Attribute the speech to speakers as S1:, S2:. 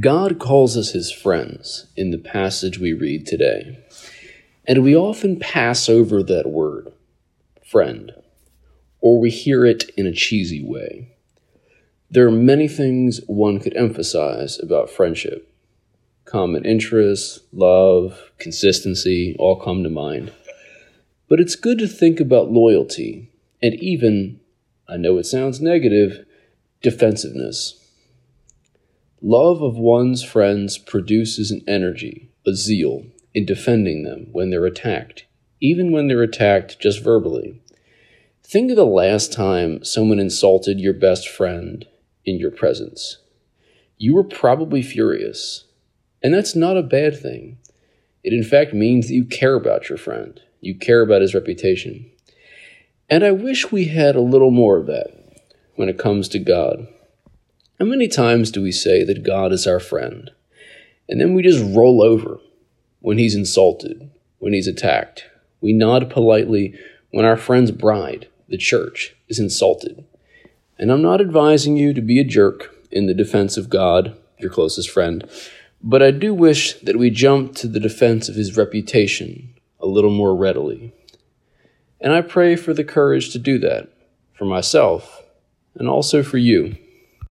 S1: God calls us his friends in the passage we read today, and we often pass over that word, friend, or we hear it in a cheesy way. There are many things one could emphasize about friendship. Common interests, love, consistency all come to mind. But it's good to think about loyalty and even, I know it sounds negative, defensiveness. Love of one's friends produces an energy, a zeal, in defending them when they're attacked, even when they're attacked just verbally. Think of the last time someone insulted your best friend in your presence. You were probably furious, and that's not a bad thing. It in fact means that you care about your friend, you care about his reputation. And I wish we had a little more of that when it comes to God. How many times do we say that God is our friend, and then we just roll over when he's insulted, when he's attacked? We nod politely when our friend's bride, the church, is insulted. And I'm not advising you to be a jerk in the defense of God, your closest friend, but I do wish that we jump to the defense of his reputation a little more readily. And I pray for the courage to do that, for myself, and also for you.